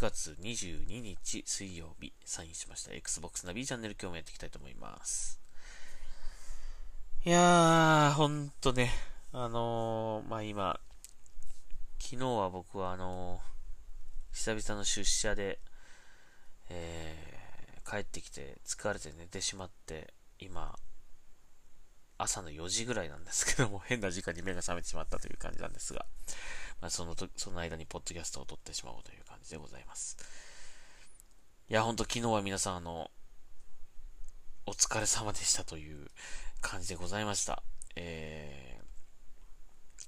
9月22日水曜日、サインしました Xbox ナビチャンネル今日もやっていきたいと思います。いやー、ほんとね、あのー、まあ、今、昨日は僕はあのー、久々の出社で、えー、帰ってきて疲れて寝てしまって、今、朝の4時ぐらいなんですけども、変な時間に目が覚めてしまったという感じなんですが、まあ、そのと、その間にポッドキャストを撮ってしまおうという感じでございます。いや、ほんと昨日は皆さん、あの、お疲れ様でしたという感じでございました。え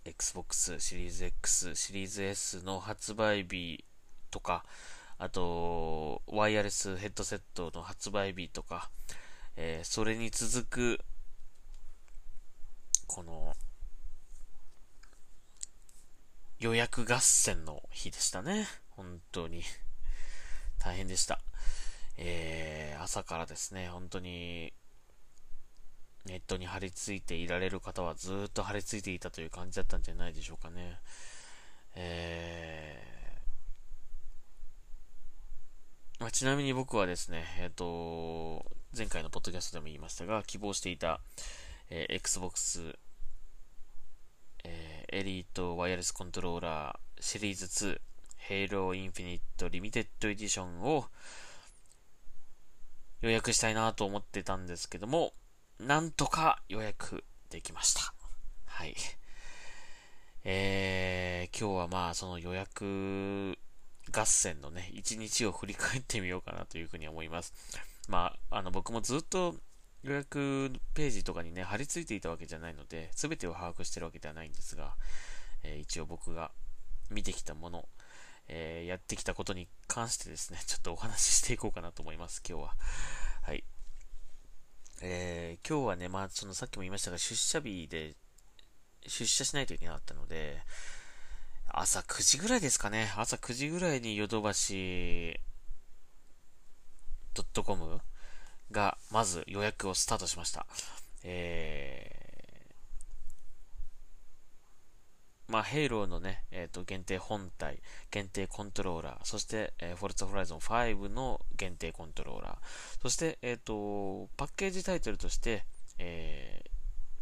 ー、Xbox シリーズ X、シリーズ S の発売日とか、あと、ワイヤレスヘッドセットの発売日とか、えー、それに続く、この、予約合戦の日でしたね。本当に。大変でした。えー、朝からですね、本当に、ネットに張り付いていられる方はずっと張り付いていたという感じだったんじゃないでしょうかね。えー、まあ、ちなみに僕はですね、えっ、ー、と、前回のポッドキャストでも言いましたが、希望していた、えー、Xbox えー、 Elite ワイヤレスコントローラーシリーズ2、 Halo Infinite Limited Edition を予約したいなと思ってたんですけども、なんとか予約できました。はい。えー、今日はまあその予約合戦のね、一日を振り返ってみようかなというふうに思います。まあ、あの僕もずっと予約ページとかにね、貼り付いていたわけじゃないので、全てを把握してるわけではないんですが、えー、一応僕が見てきたもの、えー、やってきたことに関してですね、ちょっとお話ししていこうかなと思います、今日は。はい。えー、今日はね、まあ、そのさっきも言いましたが、出社日で、出社しないといけなかったので、朝9時ぐらいですかね。朝9時ぐらいにヨドバシ .com が、まず予約をスタートしました。えー、まあ、ヘイローのね、えっ、ー、と、限定本体、限定コントローラー、そして、えー、フォルツァホライゾン5の限定コントローラー、そして、えっ、ー、と、パッケージタイトルとして、え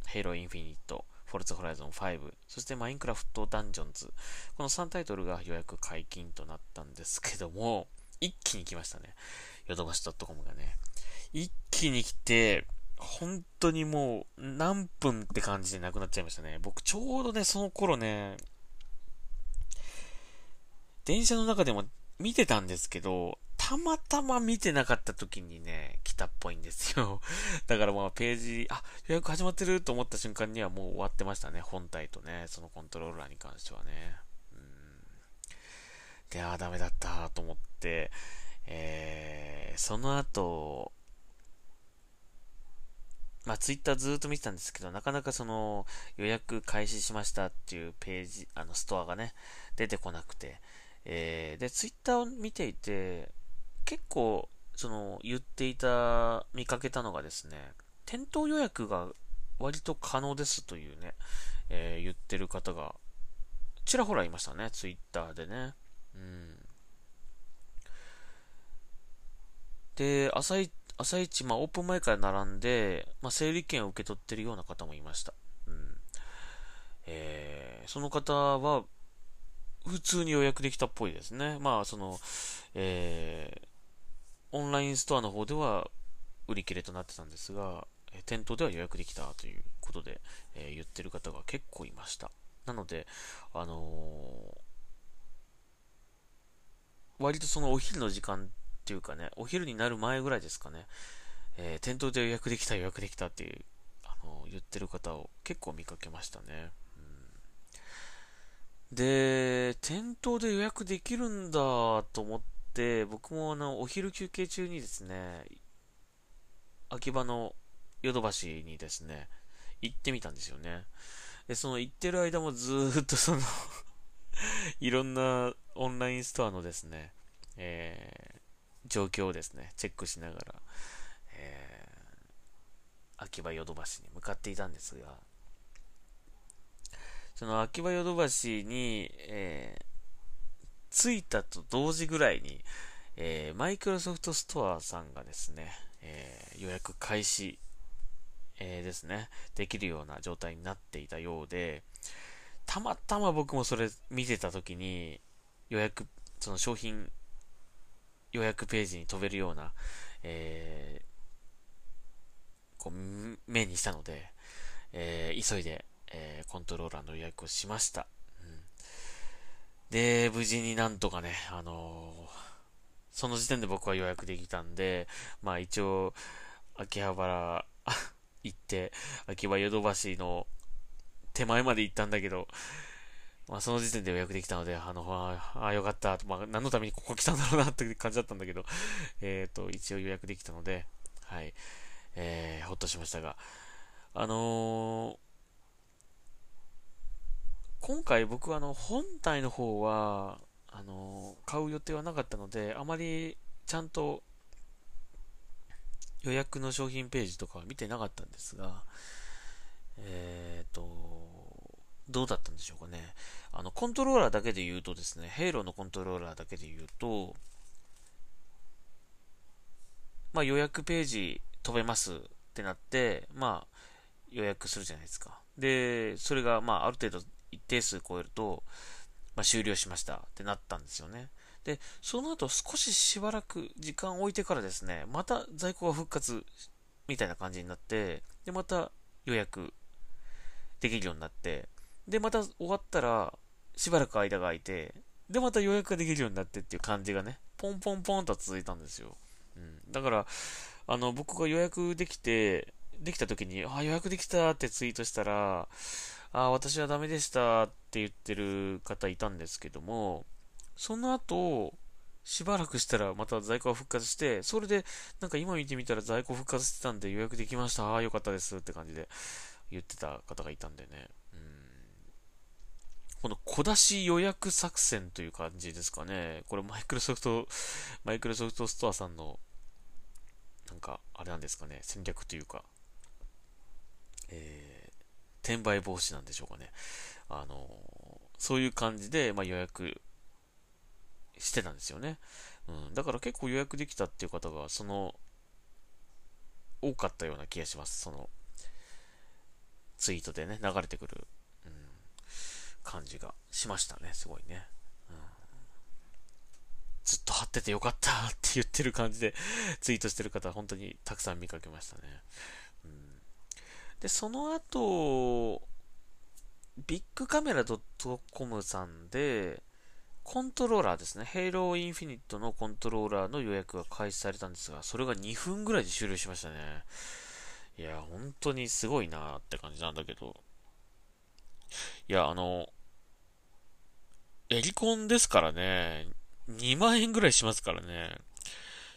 ー、ヘイローインフィニット、フォルツホライゾン5、そしてマインクラフトダンジョンズ。この3タイトルが予約解禁となったんですけども、一気に来ましたね。ヨドバシ .com がね。一気に来て、本当にもう何分って感じでなくなっちゃいましたね。僕ちょうどね、その頃ね、電車の中でも見てたんですけど、たまたま見てなかった時にね、来たっぽいんですよ。だからまあページ、あ、予約始まってると思った瞬間にはもう終わってましたね。本体とね、そのコントローラーに関してはね。うん。で、ああ、ダメだったと思って、えー、その後、まあ、ツイッターずっと見てたんですけど、なかなかその予約開始しましたっていうページ、あのストアがね、出てこなくて、えー、で、ツイッターを見ていて、結構、その言っていた、見かけたのがですね、店頭予約が割と可能ですというね、えー、言ってる方が、ちらほらいましたね、ツイッターでね。うん。で、朝一朝一、まあ、オープン前から並んで、まあ、整理券を受け取ってるような方もいました。うん。えー、その方は、普通に予約できたっぽいですね。まあ、その、えー、オンラインストアの方では売り切れとなってたんですが、店頭では予約できたということで、えー、言ってる方が結構いました。なので、あのー、割とそのお昼の時間ていうかね、お昼になる前ぐらいですかね、えー、店頭で予約できた予約できたっていう、あの、言ってる方を結構見かけましたね。うん、で、店頭で予約できるんだと思って、僕もあの、お昼休憩中にですね、秋葉のヨドバシにですね、行ってみたんですよね。で、その行ってる間もずっとその いろんなオンラインストアのですね、え状況をですね、チェックしながら、えー、秋葉ヨドバシに向かっていたんですが、その秋葉ヨドバシに、えー、着いたと同時ぐらいに、えー、マイクロソフトストアさんがですね、えー、予約開始、えー、ですね、できるような状態になっていたようで、たまたま僕もそれ見てた時に、予約、その商品予約ページに飛べるような、えー、こう、目にしたので、えー、急いで、えー、コントローラーの予約をしました。うん、で、無事になんとかね、あのその時点で僕は予約できたんで、まあ一応、秋葉原 行って、秋葉ヨドバシの手前まで行ったんだけど、まあ、その時点で予約できたので、あの、ああ、よかった。まあ、何のためにここ来たんだろうなって感じだったんだけど、えっ、ー、と、一応予約できたので、はい、えー、ほっとしましたが、あのー、今回僕はあの、本体の方は、あのー、買う予定はなかったので、あまりちゃんと予約の商品ページとかは見てなかったんですが、えっ、ー、と、どうだったんでしょうかね。あの、コントローラーだけで言うとですね、ヘイローのコントローラーだけで言うと、まあ予約ページ飛べますってなって、まあ予約するじゃないですか。で、それがまあある程度一定数超えると、まあ、終了しましたってなったんですよね。で、その後少ししばらく時間を置いてからですね、また在庫が復活みたいな感じになって、で、また予約できるようになって、で、また終わったら、しばらく間が空いて、で、また予約ができるようになってっていう感じがね、ポンポンポンと続いたんですよ。うん。だから、あの、僕が予約できて、できた時に、あ、予約できたってツイートしたら、あ、私はダメでしたって言ってる方いたんですけども、その後、しばらくしたらまた在庫が復活して、それで、なんか今見てみたら在庫復活してたんで予約できました。ああ、よかったですって感じで言ってた方がいたんでね。この小出し予約作戦という感じですかね。これマイクロソフト、マイクロソフトストアさんの、なんか、あれなんですかね、戦略というか、えー、転売防止なんでしょうかね。あのそういう感じで、まあ、予約してたんですよね。うん、だから結構予約できたっていう方が、その、多かったような気がします。その、ツイートでね、流れてくる感じがしましたね、すごいね。うん、ずっと貼っててよかったって言ってる感じでツイートしてる方、本当にたくさん見かけましたね。うん、で、その後、ビッグカメラ .com さんで、コントローラーですね。ヘイローインフィニットのコントローラーの予約が開始されたんですが、それが2分ぐらいで終了しましたね。いや、本当にすごいなーって感じなんだけど。いや、あの、エリコンですからね、2万円ぐらいしますからね。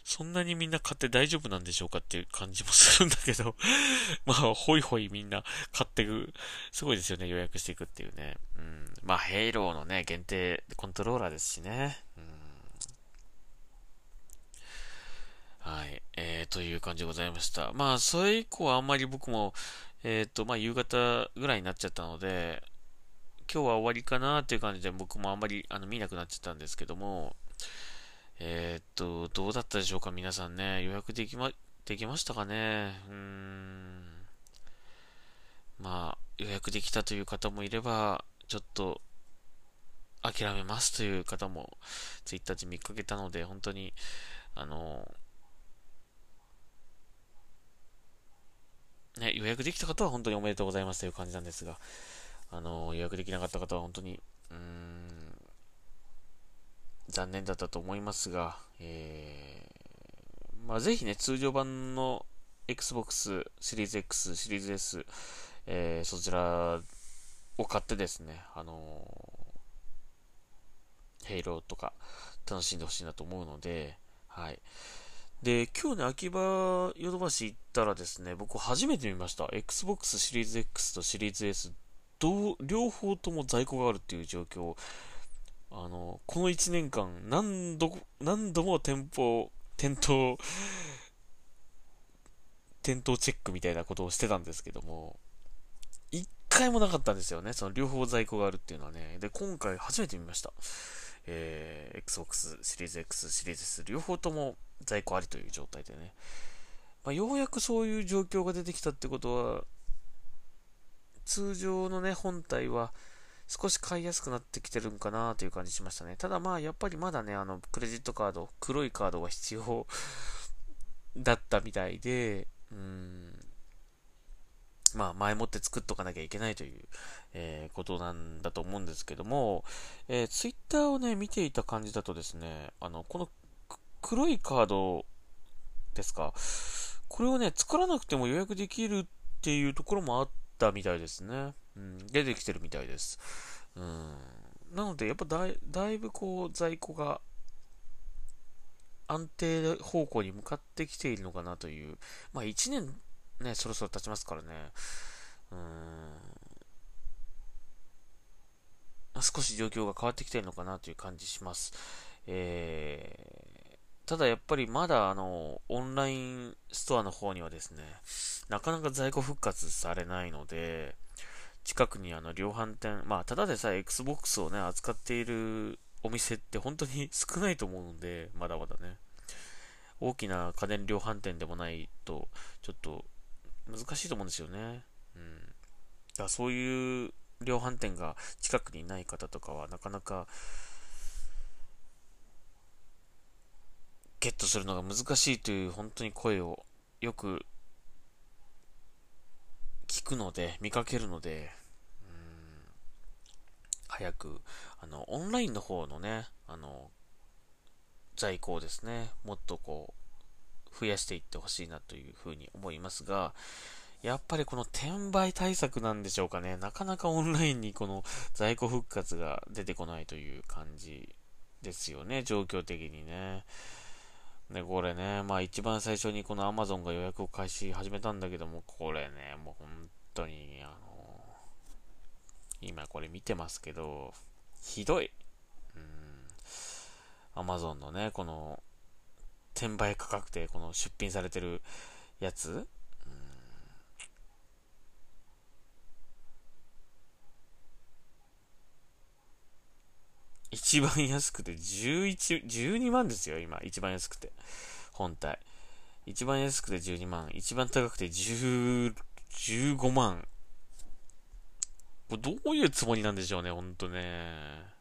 そんなにみんな買って大丈夫なんでしょうかっていう感じもするんだけど まあ、ほいほいみんな買っていく。すごいですよね、予約していくっていうね。うん。まあ、ヘイローのね、限定コントローラーですしね。うん。はい。えー、という感じでございました。まあ、それ以降はあんまり僕も、えっ、ー、と、まあ、夕方ぐらいになっちゃったので、今日は終わりかなっていう感じで僕もあんまりあの見なくなっちゃったんですけども、えー、っと、どうだったでしょうか皆さんね。予約できま、できましたかねうーん。まあ、予約できたという方もいれば、ちょっと、諦めますという方も、ツイッターで見かけたので、本当に、あの、ね、予約できた方は本当におめでとうございますという感じなんですが、あの、予約できなかった方は本当に、うーん、残念だったと思いますが、えー、まあ、ぜひね、通常版の Xbox シリーズ X、シリーズ S、えー、そちらを買ってですね、あの、ヘイローとか楽しんでほしいなと思うので、はい。で、今日ね、秋葉ヨドバシ行ったらですね、僕初めて見ました。Xbox シリーズ X とシリーズ S、両方とも在庫があるっていう状況、あの、この1年間、何度、何度も店舗、店頭、店頭チェックみたいなことをしてたんですけども、一回もなかったんですよね。その両方在庫があるっていうのはね。で、今回初めて見ました。えー、Xbox シリーズ X、シリーズ S 両方とも在庫ありという状態でね、まあ、ようやくそういう状況が出てきたってことは、通常のね、本体は少し買いやすくなってきてるんかなという感じしましたね。ただまあ、やっぱりまだね、あの、クレジットカード、黒いカードが必要だったみたいで、うん、まあ、前もって作っとかなきゃいけないという、えー、ことなんだと思うんですけども、えー、ツイッターをね、見ていた感じだとですね、あの、この黒いカードですか、これをね、作らなくても予約できるっていうところもあったみたいですね。うん、出てきてるみたいです。うん。なので、やっぱだいだいぶこう、在庫が安定方向に向かってきているのかなという、まあ1年ね、そろそろ経ちますからね。うーん。少し状況が変わってきてるのかなという感じします。えー、ただやっぱりまだあの、オンラインストアの方にはですね、なかなか在庫復活されないので、近くにあの量販店、まあ、ただでさえ Xbox をね、扱っているお店って本当に 少ないと思うんで、まだまだね。大きな家電量販店でもないと、ちょっと難しいと思うんですよね。うん。だそういう量販店が近くにない方とかはなかなかゲットするのが難しいという本当に声をよく聞くので、見かけるので、うん、早く、あの、オンラインの方のね、あの、在庫をですね、もっとこう、増やしていってほしいなというふうに思いますが、やっぱりこの転売対策なんでしょうかね。なかなかオンラインにこの在庫復活が出てこないという感じですよね。状況的にね。で、これね、まあ一番最初にこの Amazon が予約を開始始めたんだけども、これね、もう本当に、あの今これ見てますけど、ひどい。うん。Amazon のね、この転売価格でこの出品されてるやつ、一番安くて11、12万ですよ、今。一番安くて。本体。一番安くて12万。一番高くて10、15万。これどういうつもりなんでしょうね、ほんとね。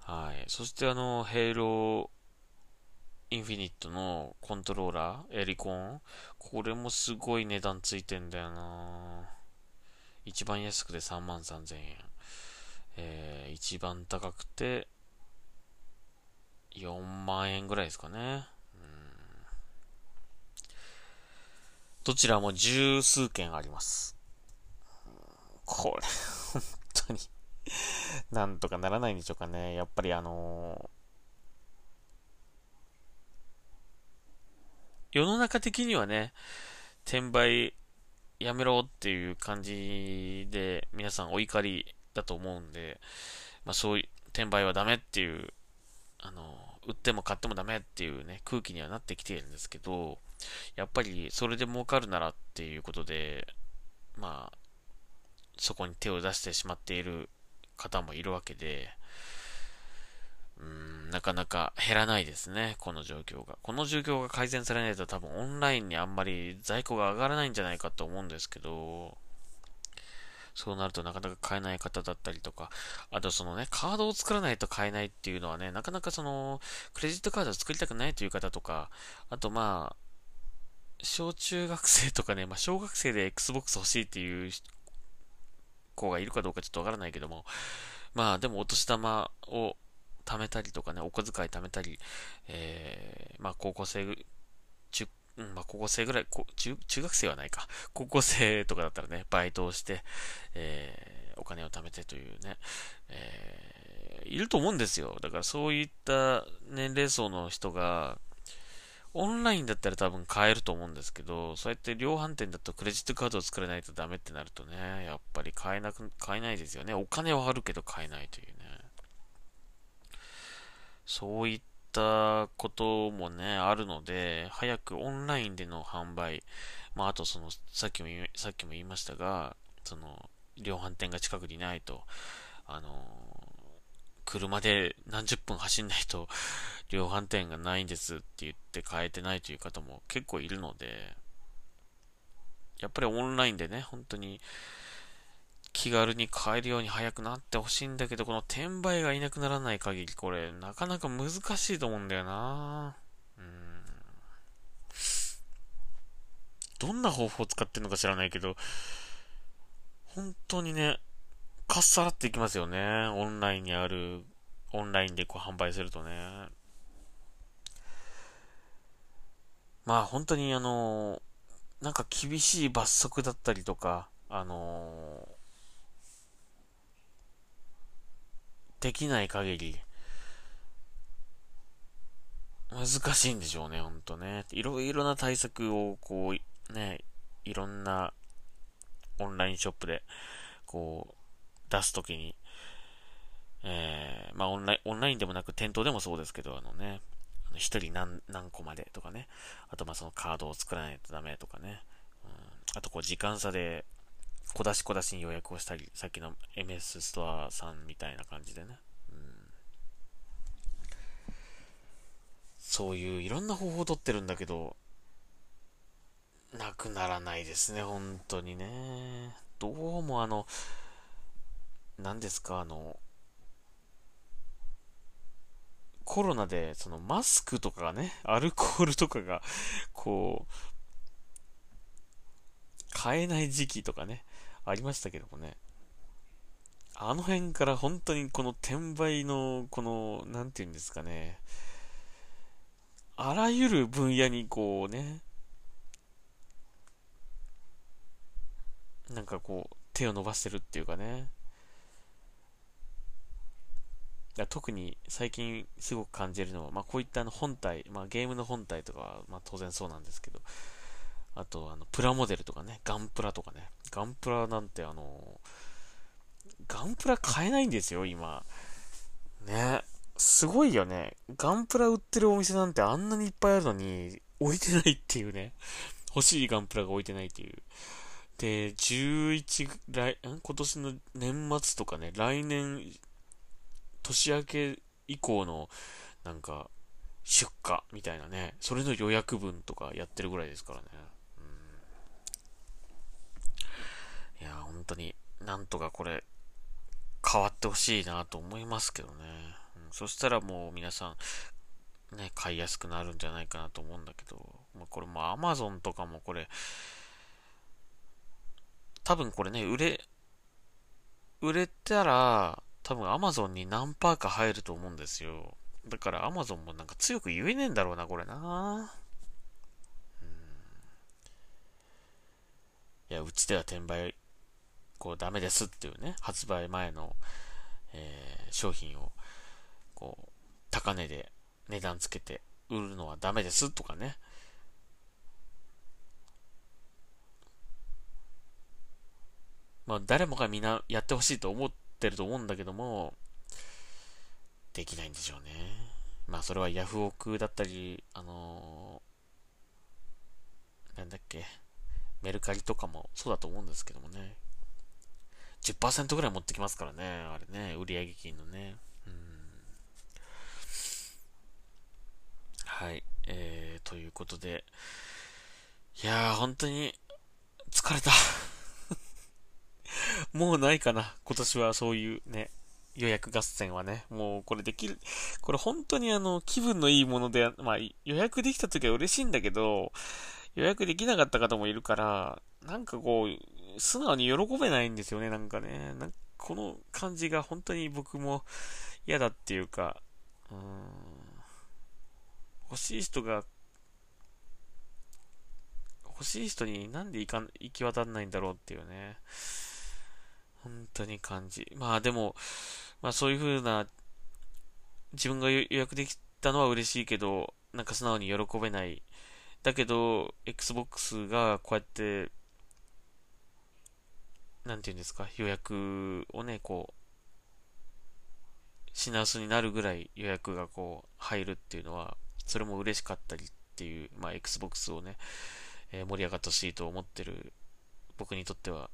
はい。そしてあの、ヘイローインフィニットのコントローラー、エリコン。これもすごい値段ついてんだよな一番安くて3万3000円。えー、一番高くて4万円ぐらいですかね。どちらも十数件あります。これ、本当になんとかならないんでしょうかね。やっぱりあのー、世の中的にはね、転売やめろっていう感じで皆さんお怒りだと思うんで、まあそういう、転売はダメっていう、あの、売っても買ってもダメっていうね、空気にはなってきているんですけど、やっぱりそれで儲かるならっていうことで、まあ、そこに手を出してしまっている方もいるわけで、うん、なかなか減らないですね、この状況が。この状況が改善されないと多分オンラインにあんまり在庫が上がらないんじゃないかと思うんですけど、そうなるとなかなか買えない方だったりとか、あとそのね、カードを作らないと買えないっていうのはね、なかなかその、クレジットカードを作りたくないという方とか、あとまあ、小中学生とかね、まあ小学生で Xbox 欲しいっていう子がいるかどうかちょっとわからないけども、まあでもお年玉を貯めたりとかね、お小遣い貯めたり、えー、まあ高校生、うん、まあ高校生ぐらい、こ中、中学生はないか。高校生とかだったらね、バイトをして、えー、お金を貯めてというね、えー、いると思うんですよ。だからそういった年齢層の人が、オンラインだったら多分買えると思うんですけど、そうやって量販店だとクレジットカードを作れないとダメってなるとね、やっぱり買えなく、買えないですよね。お金はあるけど買えないというね。そういっったこともね、あるので、早くオンラインでの販売、まあ、あとその、さっきも、さっきも言いましたが、その、量販店が近くにないと、あの、車で何十分走んないと 量販店がないんですって言って買えてないという方も結構いるので、やっぱりオンラインでね、本当に気軽に買えるように早くなってほしいんだけど、この転売がいなくならない限り、これ、なかなか難しいと思うんだよなうん。どんな方法を使ってるのか知らないけど、本当にね、かっさらっていきますよね。オンラインにある、オンラインでこう販売するとね。まあ本当にあの、なんか厳しい罰則だったりとか、あのできない限り、難しいんでしょうね、ほんとね。いろいろな対策を、こう、ね、いろんなオンラインショップで、こう、出すときに、えー、まあオンライン、オンラインでもなく店頭でもそうですけど、あのね、一人何、何個までとかね、あとまあそのカードを作らないとダメとかね、うん、あとこう時間差で小出し小出しに予約をしたり、さっきの MS ストアさんみたいな感じでね。うん、そういういろんな方法をとってるんだけど、なくならないですね、本当にね。どうもあの、何ですか、あの、コロナで、そのマスクとかがね、アルコールとかが、こう、買えない時期とかね、ありましたけどもね。あの辺から本当にこの転売の、この、なんて言うんですかね。あらゆる分野にこうね、なんかこう、手を伸ばしてるっていうかね。特に最近すごく感じるのは、まあ、こういったあの本体、まあ、ゲームの本体とかは、まあ、当然そうなんですけど、あと、あの、プラモデルとかね、ガンプラとかね。ガンプラなんてあの、ガンプラ買えないんですよ、今。ね。すごいよね。ガンプラ売ってるお店なんてあんなにいっぱいあるのに、置いてないっていうね。欲しいガンプラが置いてないっていう。で、11、来、今年の年末とかね、来年、年明け以降の、なんか、出荷みたいなね、それの予約分とかやってるぐらいですからね。いや、本当になんとかこれ変わってほしいなと思いますけどね。うん、そしたらもう皆さんね、買いやすくなるんじゃないかなと思うんだけど、まあ、これも Amazon とかもこれ、多分これね、売れ、売れたら、多分 Amazon に何パーか入ると思うんですよ。だから Amazon もなんか強く言えねえんだろうな、これな。うんいや、うちでは転売こうダメですっていうね、発売前の、えー、商品を、こう、高値で値段つけて売るのはダメですとかね。まあ、誰もがみんなやってほしいと思ってると思うんだけども、できないんでしょうね。まあ、それはヤフオクだったり、あのー、なんだっけ、メルカリとかもそうだと思うんですけどもね。10%ぐらい持ってきますからね、あれね、売上金のね。うん。はい、えー、ということで、いやー、本当に、疲れた。もうないかな、今年はそういうね、予約合戦はね、もうこれできる、これ本当にあの、気分のいいもので、まあ予約できた時は嬉しいんだけど、予約できなかった方もいるから、なんかこう、素直に喜べないんですよね、なんかね。なんかこの感じが本当に僕も嫌だっていうか、うん、欲しい人が、欲しい人になんで行か行き渡らないんだろうっていうね。本当に感じ。まあでも、まあそういう風な、自分が予約できたのは嬉しいけど、なんか素直に喜べない。だけど、Xbox がこうやってなんていうんですか、予約をね、こう、品薄になるぐらい予約がこう、入るっていうのは、それも嬉しかったりっていう、まあ、Xbox をね、えー、盛り上がってほしいと思ってる僕にとっては、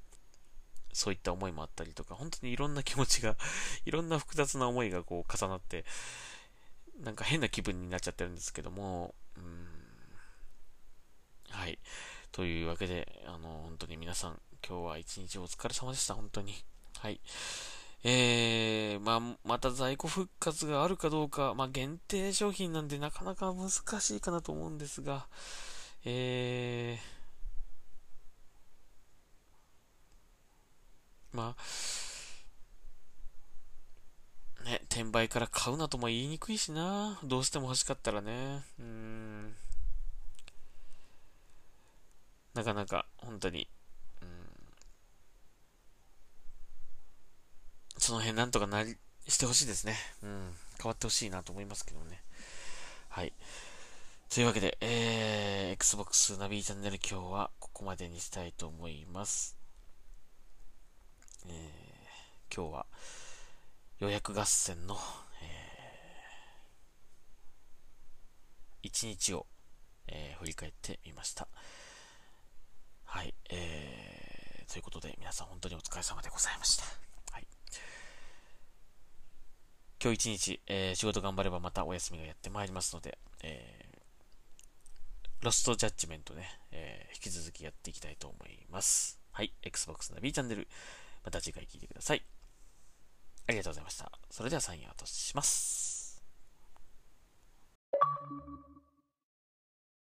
そういった思いもあったりとか、本当にいろんな気持ちが、いろんな複雑な思いがこう重なって、なんか変な気分になっちゃってるんですけども、うん、はい。というわけで、あの、本当に皆さん、今日は一日お疲れ様でした、本当に。はい。えー、まあ、また在庫復活があるかどうか、まあ、限定商品なんでなかなか難しいかなと思うんですが、えー、まあ、ね、転売から買うなとも言いにくいしな。どうしても欲しかったらね。うん。なかなか、本当に、その辺なんとかなり、してほしいですね。うん。変わってほしいなと思いますけどね。はい。というわけで、えー、Xbox ナビチャンネル今日はここまでにしたいと思います。えー、今日は予約合戦の、えー、1日を、えー、振り返ってみました。はい、えー、ということで皆さん本当にお疲れ様でございました。今日一日、えー、仕事頑張ればまたお休みがやってまいりますので、えー、ロストジャッジメントね、えー、引き続きやっていきたいと思います。はい、Xbox の B チャンネル、また次回聞いてください。ありがとうございました。それではサインアウトします。